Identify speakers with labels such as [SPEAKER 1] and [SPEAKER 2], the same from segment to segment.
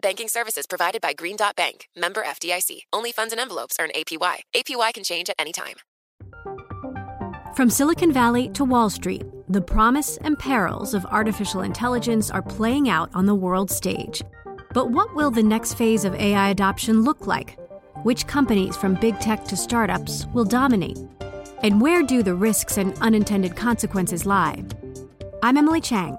[SPEAKER 1] Banking services provided by Green Dot Bank, member FDIC. Only funds and envelopes earn APY. APY can change at any time.
[SPEAKER 2] From Silicon Valley to Wall Street, the promise and perils of artificial intelligence are playing out on the world stage. But what will the next phase of AI adoption look like? Which companies, from big tech to startups, will dominate? And where do the risks and unintended consequences lie? I'm Emily Chang.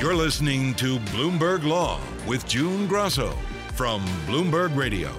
[SPEAKER 3] You're listening to Bloomberg Law with June Grasso from Bloomberg Radio.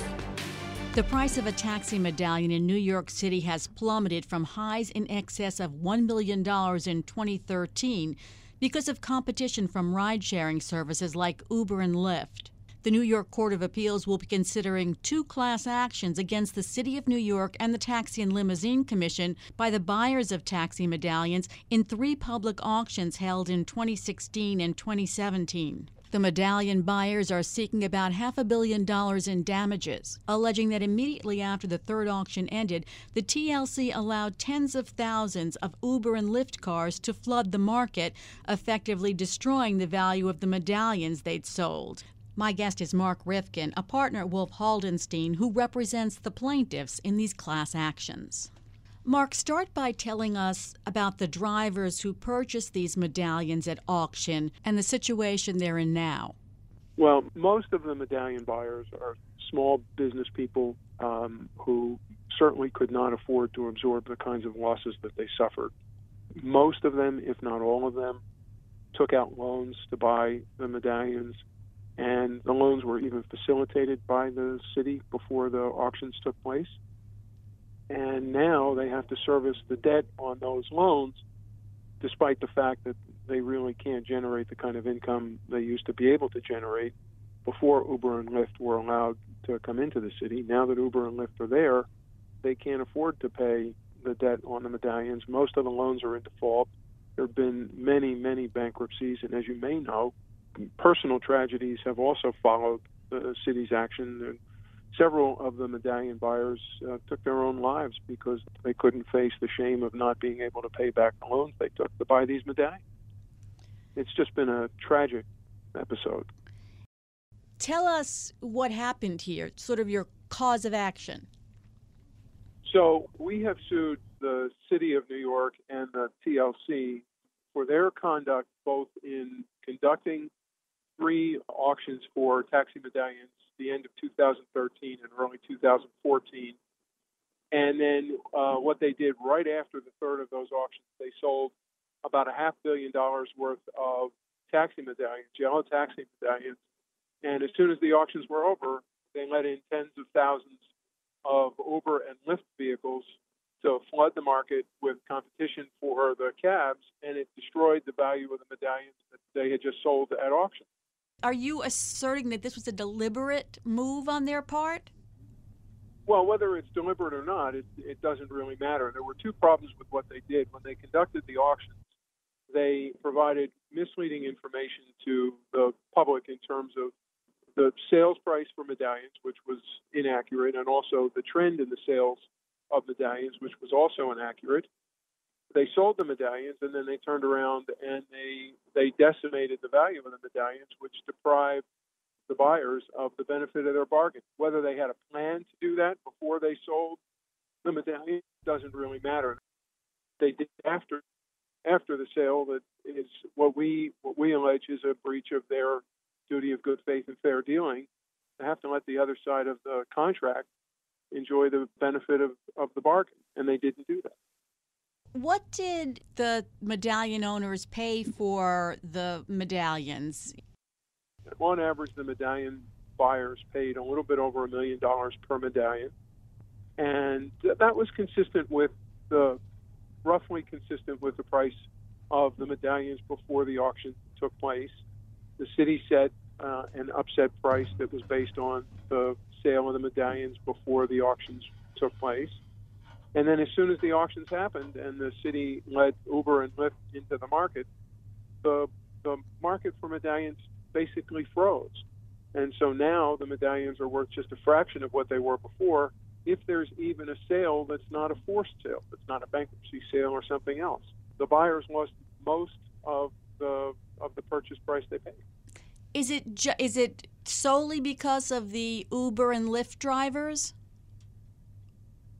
[SPEAKER 4] The price of a taxi medallion in New York City has plummeted from highs in excess of $1 million in 2013 because of competition from ride sharing services like Uber and Lyft. The New York Court of Appeals will be considering two class actions against the City of New York and the Taxi and Limousine Commission by the buyers of taxi medallions in three public auctions held in 2016 and 2017. The medallion buyers are seeking about half a billion dollars in damages, alleging that immediately after the third auction ended, the TLC allowed tens of thousands of Uber and Lyft cars to flood the market, effectively destroying the value of the medallions they'd sold. My guest is Mark Rifkin, a partner at Wolf Haldenstein, who represents the plaintiffs in these class actions. Mark, start by telling us about the drivers who purchased these medallions at auction and the situation they're in now.
[SPEAKER 5] Well, most of the medallion buyers are small business people um, who certainly could not afford to absorb the kinds of losses that they suffered. Most of them, if not all of them, took out loans to buy the medallions, and the loans were even facilitated by the city before the auctions took place and now they have to service the debt on those loans, despite the fact that they really can't generate the kind of income they used to be able to generate before Uber and Lyft were allowed to come into the city. Now that Uber and Lyft are there, they can't afford to pay the debt on the medallions. Most of the loans are in default. There have been many, many bankruptcies, and as you may know, personal tragedies have also followed the city's action several of the medallion buyers uh, took their own lives because they couldn't face the shame of not being able to pay back the loans they took to buy these medallions. It's just been a tragic episode.
[SPEAKER 4] Tell us what happened here, sort of your cause of action.
[SPEAKER 5] So, we have sued the City of New York and the TLC for their conduct both in conducting three auctions for taxi medallions the end of 2013 and early 2014. And then uh, what they did right after the third of those auctions, they sold about a half billion dollars worth of taxi medallions, yellow taxi medallions. And as soon as the auctions were over, they let in tens of thousands of Uber and Lyft vehicles to flood the market with competition for the cabs, and it destroyed the value of the medallions that they had just sold at auction.
[SPEAKER 4] Are you asserting that this was a deliberate move on their part?
[SPEAKER 5] Well, whether it's deliberate or not, it, it doesn't really matter. There were two problems with what they did. When they conducted the auctions, they provided misleading information to the public in terms of the sales price for medallions, which was inaccurate, and also the trend in the sales of medallions, which was also inaccurate. They sold the medallions and then they turned around and they they decimated the value of the medallions, which deprived the buyers of the benefit of their bargain. Whether they had a plan to do that before they sold the medallion doesn't really matter. They did after after the sale that is what we what we allege is a breach of their duty of good faith and fair dealing. They have to let the other side of the contract enjoy the benefit of, of the bargain, and they didn't do that.
[SPEAKER 4] What did the medallion owners pay for the medallions?
[SPEAKER 5] On average, the medallion buyers paid a little bit over a million dollars per medallion, and that was consistent with the roughly consistent with the price of the medallions before the auction took place. The city set uh, an upset price that was based on the sale of the medallions before the auctions took place. And then as soon as the auctions happened and the city let Uber and Lyft into the market, the the market for medallions basically froze. And so now the medallions are worth just a fraction of what they were before, if there's even a sale that's not a forced sale, that's not a bankruptcy sale or something else. The buyers lost most of the of the purchase price they paid.
[SPEAKER 4] Is it ju- is it solely because of the Uber and Lyft drivers?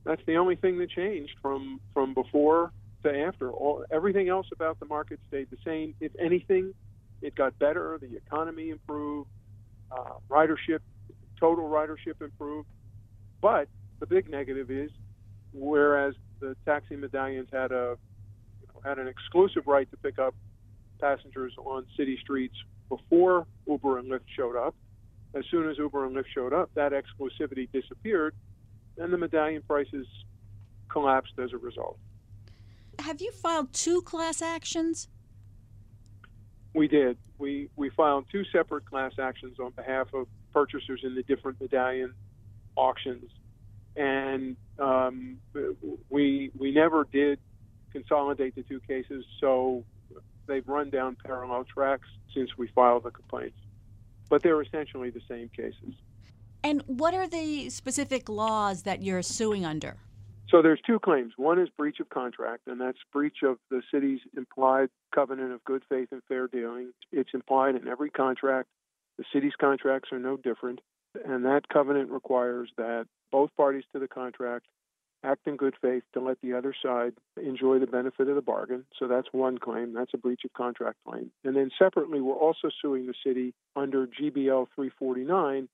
[SPEAKER 5] That's the only thing that changed from from before to after. All everything else about the market stayed the same. If anything, it got better. The economy improved. Uh, ridership, total ridership improved. But the big negative is, whereas the taxi medallions had a you know, had an exclusive right to pick up passengers on city streets before Uber and Lyft showed up. As soon as Uber and Lyft showed up, that exclusivity disappeared, and the medallion prices collapsed as a result.
[SPEAKER 4] Have you filed two class actions?
[SPEAKER 5] We did. We we filed two separate class actions on behalf of purchasers in the different medallion auctions, and um, we we never did consolidate the two cases. So they've run down parallel tracks since we filed the complaints, but they're essentially the same cases.
[SPEAKER 4] And what are the specific laws that you're suing under?
[SPEAKER 5] So there's two claims. One is breach of contract, and that's breach of the city's implied covenant of good faith and fair dealing. It's implied in every contract. The city's contracts are no different, and that covenant requires that both parties to the contract act in good faith to let the other side enjoy the benefit of the bargain. So that's one claim. That's a breach of contract claim. And then separately, we're also suing the city under GBL 349,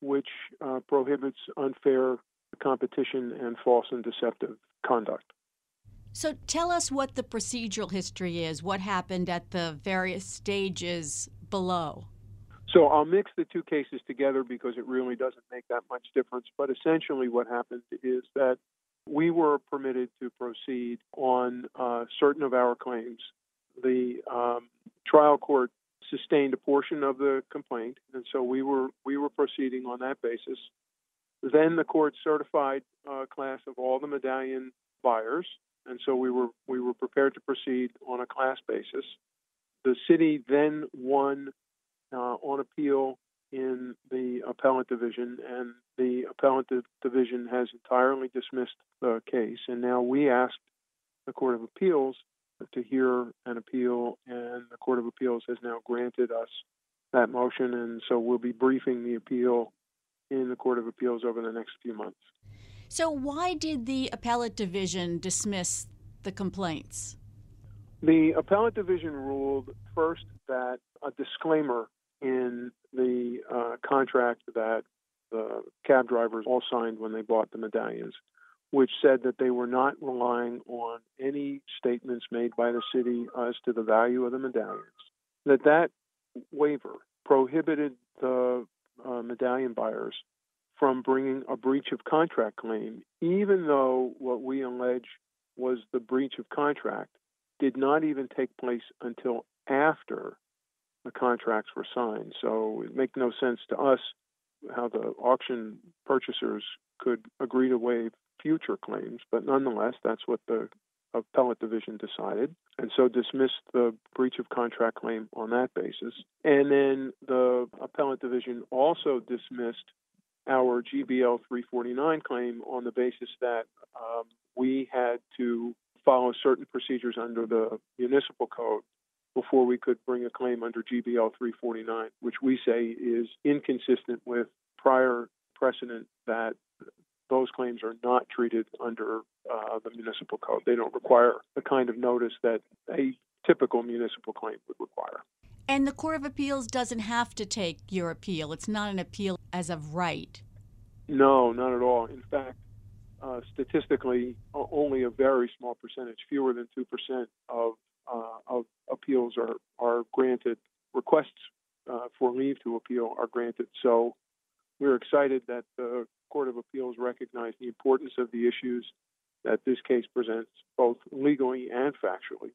[SPEAKER 5] which uh, prohibits unfair competition and false and deceptive conduct.
[SPEAKER 4] So tell us what the procedural history is, what happened at the various stages below.
[SPEAKER 5] So I'll mix the two cases together because it really doesn't make that much difference. But essentially, what happened is that we were permitted to proceed on uh, certain of our claims. The um, trial court sustained a portion of the complaint, and so we were we were proceeding on that basis. Then the court certified a class of all the medallion buyers, and so we were we were prepared to proceed on a class basis. The city then won uh, on appeal in the appellate division, and the appellate division has entirely dismissed the case. And now we asked the Court of Appeals to hear an appeal, and the Court of Appeals has now granted us that motion, and so we'll be briefing the appeal in the Court of Appeals over the next few months.
[SPEAKER 4] So, why did the appellate division dismiss the complaints?
[SPEAKER 5] The appellate division ruled first that a disclaimer in the uh, contract that the cab drivers all signed when they bought the medallions, which said that they were not relying on any statements made by the city as to the value of the medallions. That that waiver prohibited the uh, medallion buyers from bringing a breach of contract claim, even though what we allege was the breach of contract did not even take place until after the contracts were signed. So it makes no sense to us how the auction purchasers could agree to waive future claims, but nonetheless, that's what the appellate division decided, and so dismissed the breach of contract claim on that basis. And then the appellate division also dismissed our GBL 349 claim on the basis that um, we had to follow certain procedures under the municipal code before we could bring a claim under GBL 349, which we say is inconsistent with prior precedent that those claims are not treated under uh, the municipal code. They don't require the kind of notice that a typical municipal claim would require.
[SPEAKER 4] And the Court of Appeals doesn't have to take your appeal. It's not an appeal as of right.
[SPEAKER 5] No, not at all. In fact, uh, statistically, only a very small percentage, fewer than 2% of, uh, of appeals are, are granted, requests uh, for leave to appeal are granted. So we're excited that the Court of Appeals recognized the importance of the issues that this case presents, both legally and factually,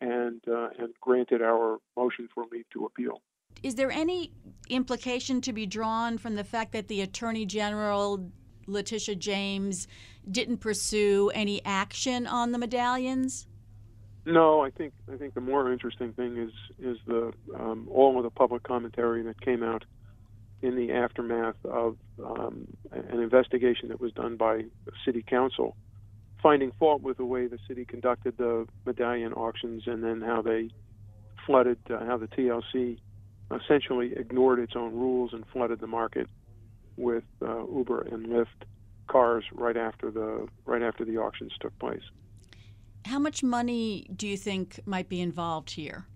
[SPEAKER 5] and, uh, and granted our motion for leave to appeal.
[SPEAKER 4] Is there any implication to be drawn from the fact that the Attorney General, Letitia James, didn't pursue any action on the medallions?
[SPEAKER 5] No, I think I think the more interesting thing is is the um, all of the public commentary that came out in the aftermath of um, an investigation that was done by city council, finding fault with the way the city conducted the medallion auctions and then how they flooded, uh, how the TLC essentially ignored its own rules and flooded the market with uh, Uber and Lyft cars right after the right after the auctions took place.
[SPEAKER 4] How much money do you think might be involved here?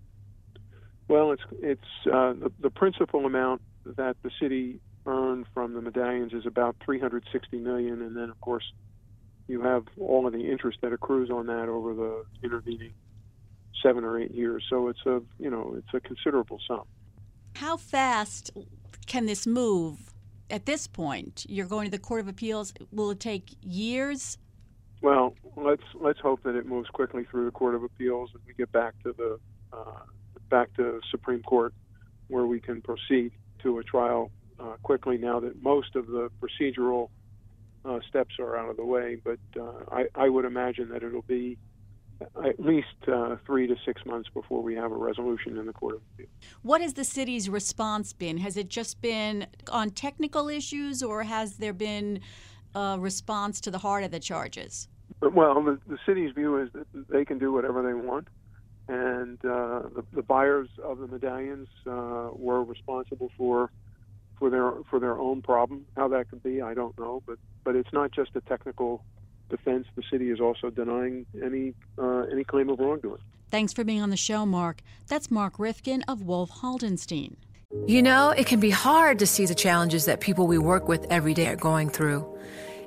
[SPEAKER 5] Well, it's it's uh, the, the principal amount that the city earned from the medallions is about 360 million, and then of course you have all of the interest that accrues on that over the intervening seven or eight years. So it's a you know it's a considerable sum.
[SPEAKER 4] How fast can this move at this point? You're going to the Court of Appeals. Will it take years?
[SPEAKER 5] Well, let's let's hope that it moves quickly through the Court of Appeals and we get back to the uh, back to Supreme Court where we can proceed to a trial uh, quickly now that most of the procedural uh, steps are out of the way. But uh, I, I, would imagine that it'll be at least uh, three to six months before we have a resolution in the Court of Appeal.
[SPEAKER 4] What has the city's response been? Has it just been on technical issues, or has there been a response to the heart of the charges?
[SPEAKER 5] Well, the, the city's view is that they can do whatever they want and uh, the, the, buyers of the medallions uh, were responsible for for their for their own problem. How that could be, I don't know. But but it's not just a technical defense. The city is also denying any uh, any claim of wrongdoing.
[SPEAKER 4] Thanks for being on the show, Mark. That's Mark Rifkin of Wolf Haldenstein.
[SPEAKER 6] You know, it can be hard to see the challenges that people we work with every day are going through.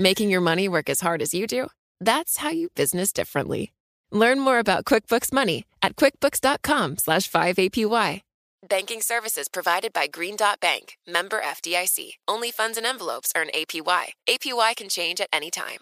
[SPEAKER 1] Making your money work as hard as you do? That's how you business differently. Learn more about QuickBooks Money at quickbooks.com slash 5APY. Banking services provided by Green Dot Bank, member FDIC. Only funds and envelopes earn APY. APY can change at any time.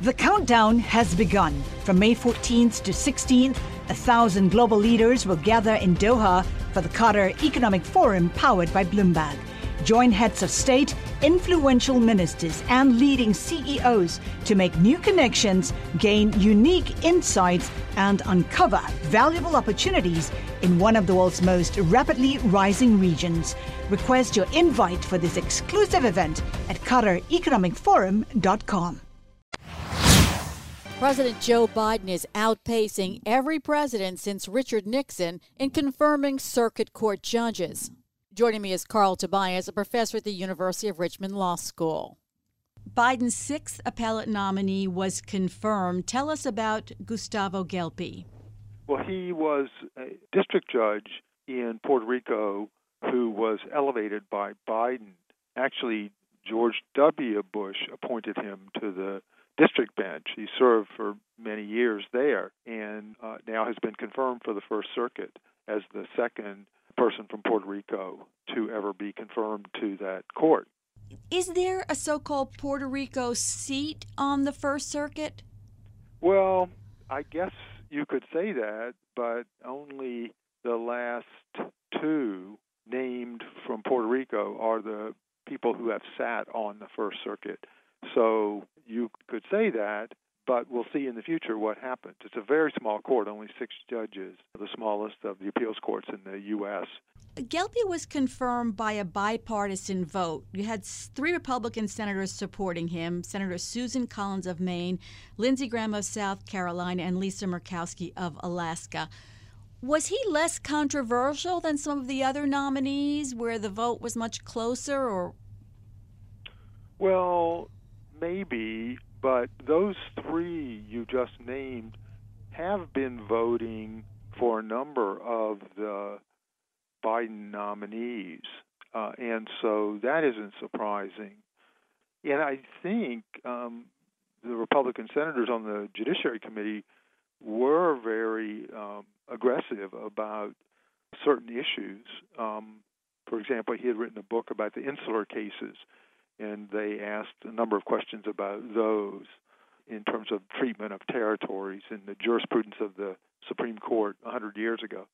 [SPEAKER 7] The countdown has begun. From May 14th to 16th, a thousand global leaders will gather in Doha for the Qatar Economic Forum powered by Bloomberg. Join heads of state, influential ministers, and leading CEOs to make new connections, gain unique insights, and uncover valuable opportunities in one of the world's most rapidly rising regions. Request your invite for this exclusive event at QatarEconomicForum.com.
[SPEAKER 4] President Joe Biden is outpacing every president since Richard Nixon in confirming circuit court judges. Joining me is Carl Tobias, a professor at the University of Richmond Law School. Biden's sixth appellate nominee was confirmed. Tell us about Gustavo Gelpi.
[SPEAKER 8] Well, he was a district judge in Puerto Rico who was elevated by Biden. Actually, George W. Bush appointed him to the district bench. He served for many years there and uh, now has been confirmed for the First Circuit as the second person from Puerto Rico to ever be confirmed to that court.
[SPEAKER 4] Is there a so called Puerto Rico seat on the First Circuit?
[SPEAKER 8] Well, I guess you could say that, but only the last two named from Puerto Rico are the people who have sat on the First Circuit. So you could say that, but we'll see in the future what happens. It's a very small court, only six judges, the smallest of the appeals courts in the U.S.
[SPEAKER 4] Gelpi was confirmed by a bipartisan vote. You had three Republican senators supporting him Senator Susan Collins of Maine, Lindsey Graham of South Carolina, and Lisa Murkowski of Alaska. Was he less controversial than some of the other nominees where the vote was much closer or
[SPEAKER 8] Well, maybe, but those three you just named have been voting for a number of the Biden nominees. Uh, and so that isn't surprising. And I think um, the Republican senators on the Judiciary Committee were very um, aggressive about certain issues. Um, for example, he had written a book about the insular cases, and they asked a number of questions about those in terms of treatment of territories and the jurisprudence of the Supreme Court 100 years ago.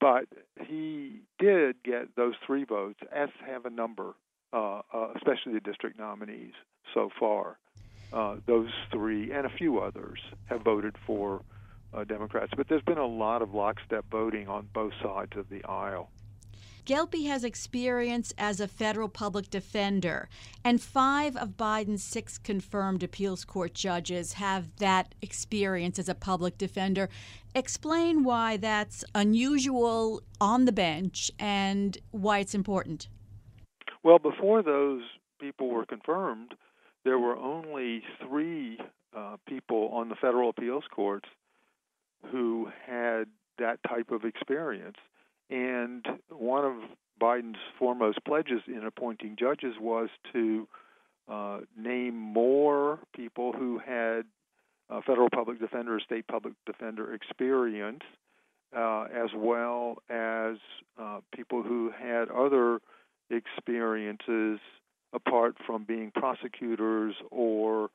[SPEAKER 8] But he did get those three votes, as have a number, uh, uh, especially the district nominees so far. Uh, those three and a few others have voted for uh, Democrats. But there's been a lot of lockstep voting on both sides of the aisle.
[SPEAKER 4] Gelpi has experience as a federal public defender, and five of Biden's six confirmed appeals court judges have that experience as a public defender. Explain why that's unusual on the bench and why it's important.
[SPEAKER 8] Well, before those people were confirmed, there were only three uh, people on the federal appeals courts who had that type of experience. And one of Biden's foremost pledges in appointing judges was to uh, name more people who had uh, federal public defender or state public defender experience, uh, as well as uh, people who had other experiences apart from being prosecutors or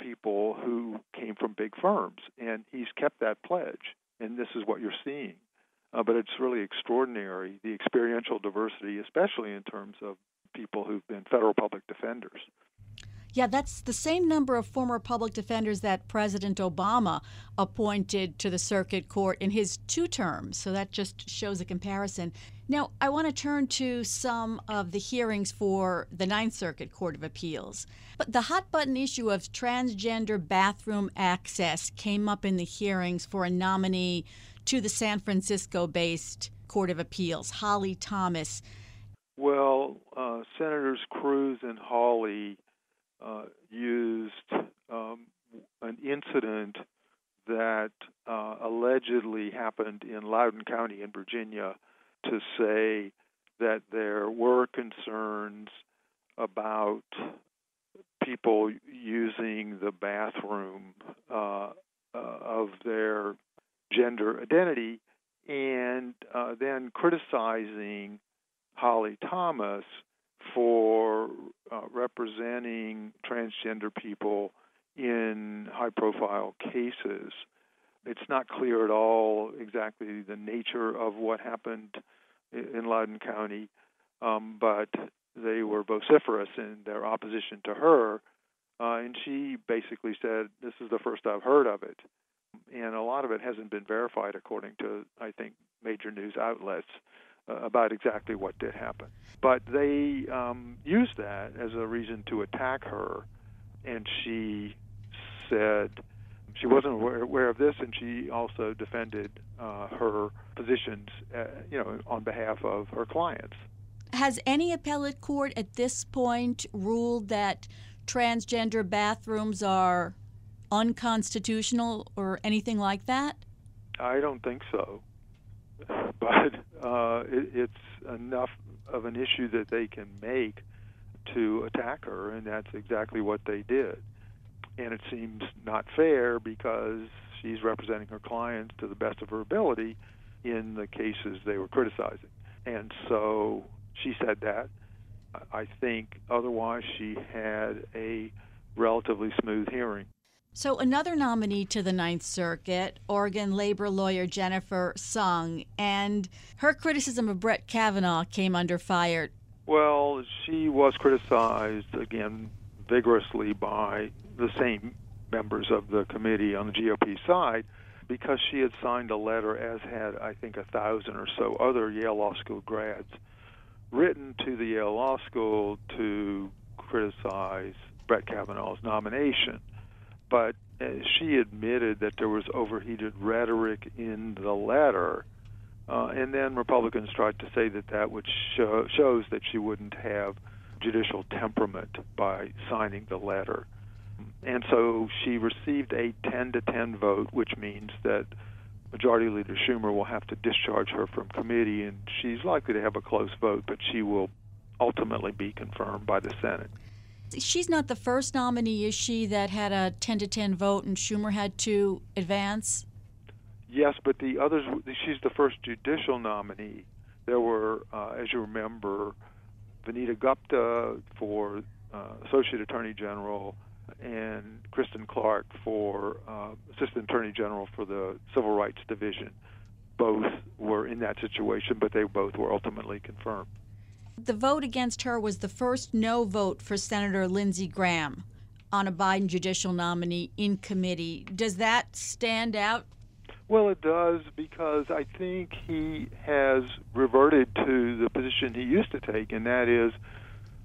[SPEAKER 8] people who came from big firms. And he's kept that pledge, and this is what you're seeing. Uh, but it's really extraordinary the experiential diversity, especially in terms of people who've been federal public defenders.
[SPEAKER 4] Yeah, that's the same number of former public defenders that President Obama appointed to the circuit court in his two terms. So that just shows a comparison. Now, I want to turn to some of the hearings for the Ninth Circuit Court of Appeals. But the hot button issue of transgender bathroom access came up in the hearings for a nominee to the San Francisco based Court of Appeals, Holly Thomas.
[SPEAKER 8] Well, uh, Senators Cruz and Hawley uh, used um, an incident that uh, allegedly happened in Loudoun County in Virginia to say that there were concerns about people using the bathroom uh, uh, of their gender identity and uh, then criticizing Holly Thomas for uh, representing transgender people in high profile cases. It's not clear at all exactly the nature of what happened in Loudoun County, um, but they were vociferous in their opposition to her. Uh, and she basically said, This is the first I've heard of it. And a lot of it hasn't been verified, according to, I think, major news outlets uh, about exactly what did happen. But they um, used that as a reason to attack her, and she said she wasn't aware, aware of this, and she also defended uh, her positions, uh, you know, on behalf of her clients.
[SPEAKER 4] Has any appellate court at this point ruled that transgender bathrooms are unconstitutional or anything like that?
[SPEAKER 8] I don't think so. But uh, it, it's enough of an issue that they can make to attack her, and that's exactly what they did. And it seems not fair because she's representing her clients to the best of her ability in the cases they were criticizing. And so she said that. I think otherwise she had a relatively smooth hearing.
[SPEAKER 4] So, another nominee to the Ninth Circuit, Oregon labor lawyer Jennifer Sung, and her criticism of Brett Kavanaugh came under fire.
[SPEAKER 8] Well, she was criticized again vigorously by the same members of the committee on the GOP side because she had signed a letter, as had I think a thousand or so other Yale Law School grads, written to the Yale Law School to criticize Brett Kavanaugh's nomination. But she admitted that there was overheated rhetoric in the letter. Uh, and then Republicans tried to say that that would show, shows that she wouldn't have judicial temperament by signing the letter. And so she received a 10 to 10 vote, which means that Majority Leader Schumer will have to discharge her from committee, and she's likely to have a close vote, but she will ultimately be confirmed by the Senate.
[SPEAKER 4] She's not the first nominee, is she, that had a 10 to 10 vote and Schumer had to advance?
[SPEAKER 8] Yes, but the others, she's the first judicial nominee. There were, uh, as you remember, Vanita Gupta for uh, Associate Attorney General, and Kristen Clarke for uh, Assistant Attorney General for the Civil Rights Division. Both were in that situation, but they both were ultimately confirmed.
[SPEAKER 4] The vote against her was the first no vote for Senator Lindsey Graham on a Biden judicial nominee in committee. Does that stand out?
[SPEAKER 8] Well, it does because I think he has reverted to the position he used to take, and that is,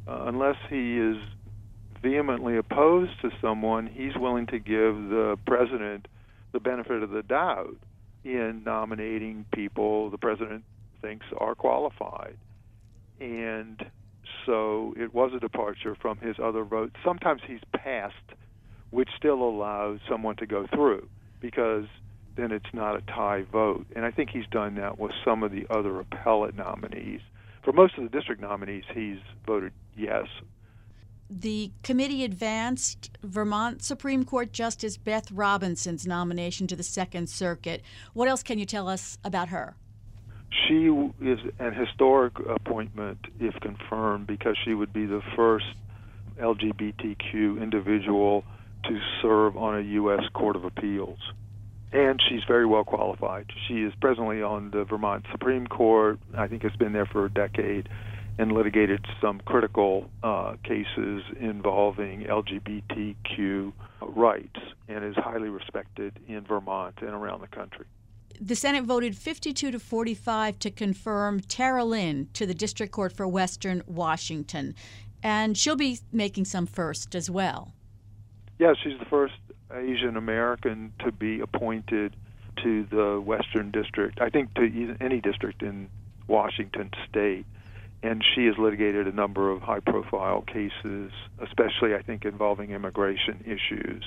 [SPEAKER 8] uh, unless he is vehemently opposed to someone, he's willing to give the president the benefit of the doubt in nominating people the president thinks are qualified. And so it was a departure from his other votes. Sometimes he's passed, which still allows someone to go through because then it's not a tie vote. And I think he's done that with some of the other appellate nominees. For most of the district nominees, he's voted yes
[SPEAKER 4] the committee advanced Vermont Supreme Court Justice Beth Robinson's nomination to the Second Circuit. What else can you tell us about her?
[SPEAKER 8] She is an historic appointment if confirmed because she would be the first LGBTQ individual to serve on a U.S. Court of Appeals. And she's very well qualified. She is presently on the Vermont Supreme Court. I think has been there for a decade and litigated some critical uh, cases involving LGBTQ rights and is highly respected in Vermont and around the country.
[SPEAKER 4] The Senate voted 52 to 45 to confirm Tana Lin to the District Court for Western Washington. And she'll be making some first as well.
[SPEAKER 8] Yeah, she's the first Asian American to be appointed to the Western District. I think to any district in Washington state and she has litigated a number of high profile cases, especially, I think, involving immigration issues.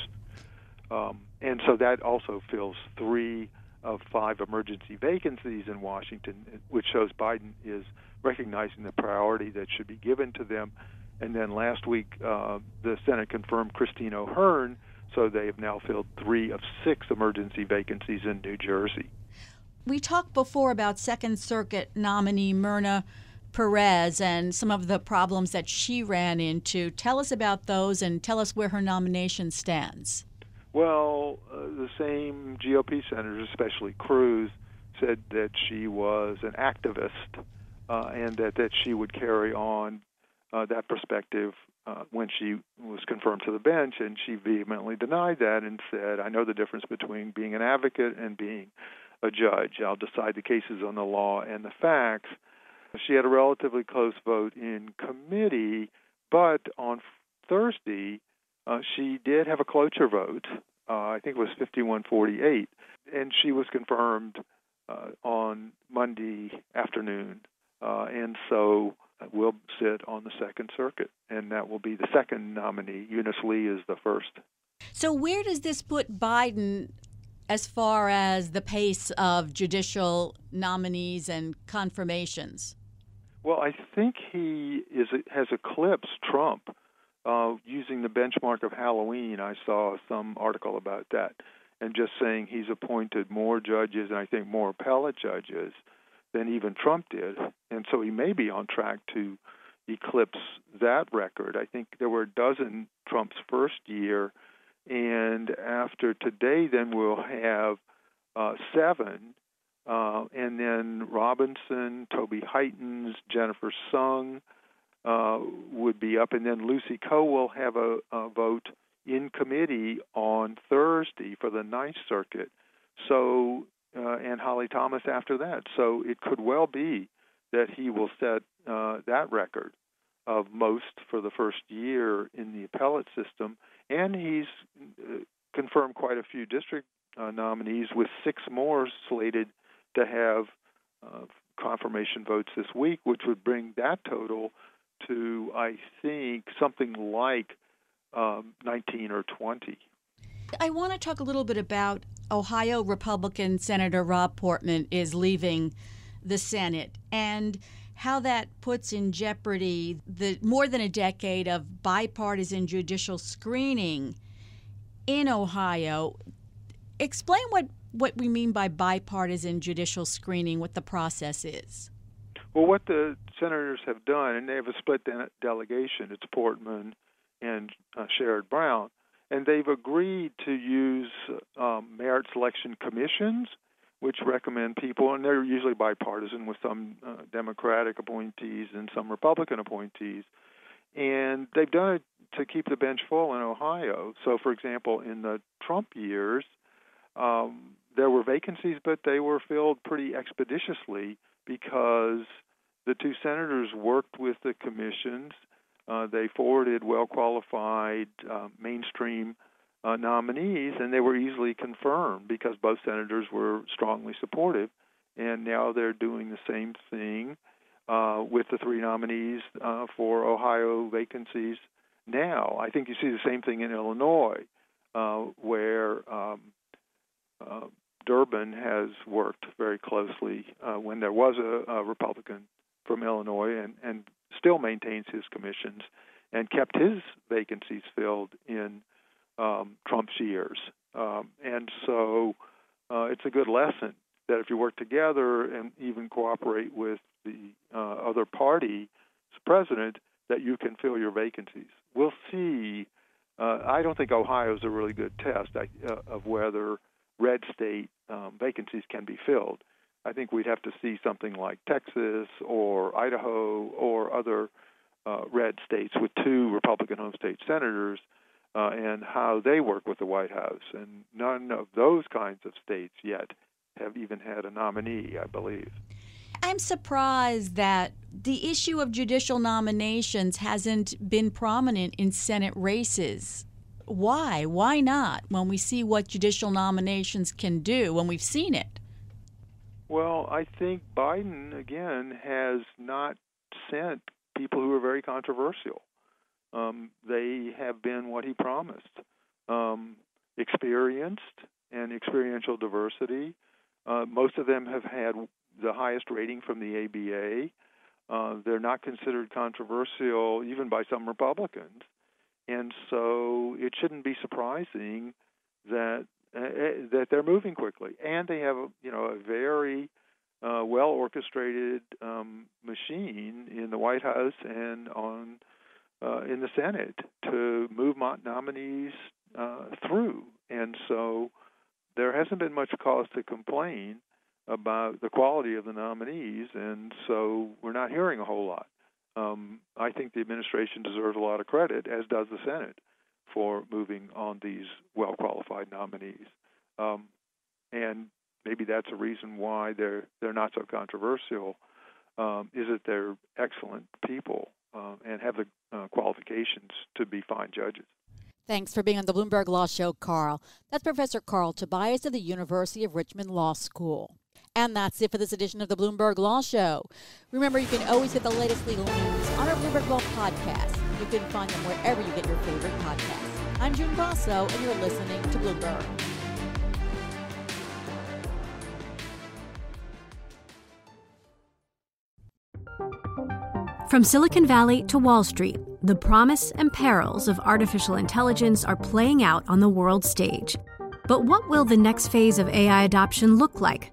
[SPEAKER 8] Um, and so that also fills three of five emergency vacancies in Washington, which shows Biden is recognizing the priority that should be given to them. And then last week, uh, the Senate confirmed Christine O'Hearn, so they have now filled three of six emergency vacancies in New Jersey.
[SPEAKER 4] We talked before about Second Circuit nominee Myrna Perez and some of the problems that she ran into. Tell us about those and tell us where her nomination stands.
[SPEAKER 8] Well, uh, the same GOP senators, especially Cruz, said that she was an activist uh, and that, that she would carry on uh, that perspective uh, when she was confirmed to the bench, and she vehemently denied that and said, I know the difference between being an advocate and being a judge. I'll decide the cases on the law and the facts. She had a relatively close vote in committee, but on Thursday, uh, she did have a cloture vote. Uh, I think it was 51-48, and she was confirmed uh, on Monday afternoon, uh, and so we'll sit on the Second Circuit, and that will be the second nominee. Eunice Lee is the first.
[SPEAKER 4] So, where does this put Biden as far as the pace of judicial nominees and confirmations?
[SPEAKER 8] Well, I think he is has eclipsed Trump uh, using the benchmark of Halloween. I saw some article about that, and just saying he's appointed more judges, and I think more appellate judges than even Trump did, and so he may be on track to eclipse that record. I think there were a dozen Trump's first year, and after today, then we'll have uh, seven, uh, and then Robinson, Toby Heytens, Jennifer Sung uh, would be up, and then Lucy Koh will have a, a vote in committee on Thursday for the Ninth Circuit. So, uh, and Holly Thomas after that. So it could well be that he will set uh, that record of most for the first year in the appellate system. And he's uh, confirmed quite a few district uh, nominees, with six more slated to have uh, confirmation votes this week, which would bring that total to, I think, something like um, 19 or 20.
[SPEAKER 4] I want to talk a little bit about Ohio Republican Senator Rob Portman is leaving the Senate and how that puts in jeopardy the more than a decade of bipartisan judicial screening in Ohio. Explain what, what we mean by bipartisan judicial screening, what the process is.
[SPEAKER 8] Well, what the senators have done, and they have a split de- delegation, it's Portman and uh, Sherrod Brown, and they've agreed to use um, merit selection commissions which recommend people, and they're usually bipartisan with some uh, Democratic appointees and some Republican appointees. And they've done it to keep the bench full in Ohio. So, for example, in the Trump years, um, there were vacancies, but they were filled pretty expeditiously because the two senators worked with the commissions. Uh, they forwarded well qualified uh, mainstream uh, nominees, and they were easily confirmed because both senators were strongly supportive. And now they're doing the same thing uh, with the three nominees uh, for Ohio vacancies. Now, I think you see the same thing in Illinois, uh, where um, Durbin has worked very closely uh, when there was a, a Republican from Illinois and, and still maintains his commissions and kept his vacancies filled in um, Trump's years. Um, and so uh, it's a good lesson that if you work together and even cooperate with the uh, other party's president, that you can fill your vacancies. We'll see. Uh, I don't think Ohio is a really good test uh, of whether red state um, vacancies can be filled. I think we'd have to see something like Texas or Idaho or other uh, red states with two Republican home state senators uh, and how they work with the White House. And none of those kinds of states yet have even had a nominee, I believe.
[SPEAKER 4] I'm surprised that the issue of judicial nominations hasn't been prominent in Senate races. Why? Why not? When we see what judicial nominations can do, when we've seen it.
[SPEAKER 8] Well, I think Biden, again, has not sent people who are very controversial um, they have been what he promised um, experienced and experiential diversity. Uh, most of them have had the highest rating from the ABA. Uh, they're not considered controversial even by some Republicans, and so it shouldn't be surprising that uh, that they're moving quickly. And they have you know a very uh, well orchestrated um, machine in the White House and on uh, in the Senate to move nominees uh, through. And so there hasn't been much cause to complain about the quality of the nominees, and so we're not hearing a whole lot. Um, I think the administration deserves a lot of credit, as does the Senate, for moving on these well qualified nominees. Um, and maybe that's a reason why they're they're not so controversial. Um, is that they're excellent people uh, and have the uh, qualifications to be fine judges.
[SPEAKER 4] Thanks for being on the Bloomberg Law Show, Carl. That's Professor Carl Tobias of the University of Richmond Law School. And that's it for this edition of the Bloomberg Law Show. Remember, you can always get the latest legal news on our Bloomberg Law podcast. You can find them wherever you get your favorite podcasts. I'm June Grasso, and you're listening to Bloomberg.
[SPEAKER 2] From Silicon Valley to Wall Street, the promise and perils of artificial intelligence are playing out on the world stage. But what will the next phase of AI adoption look like?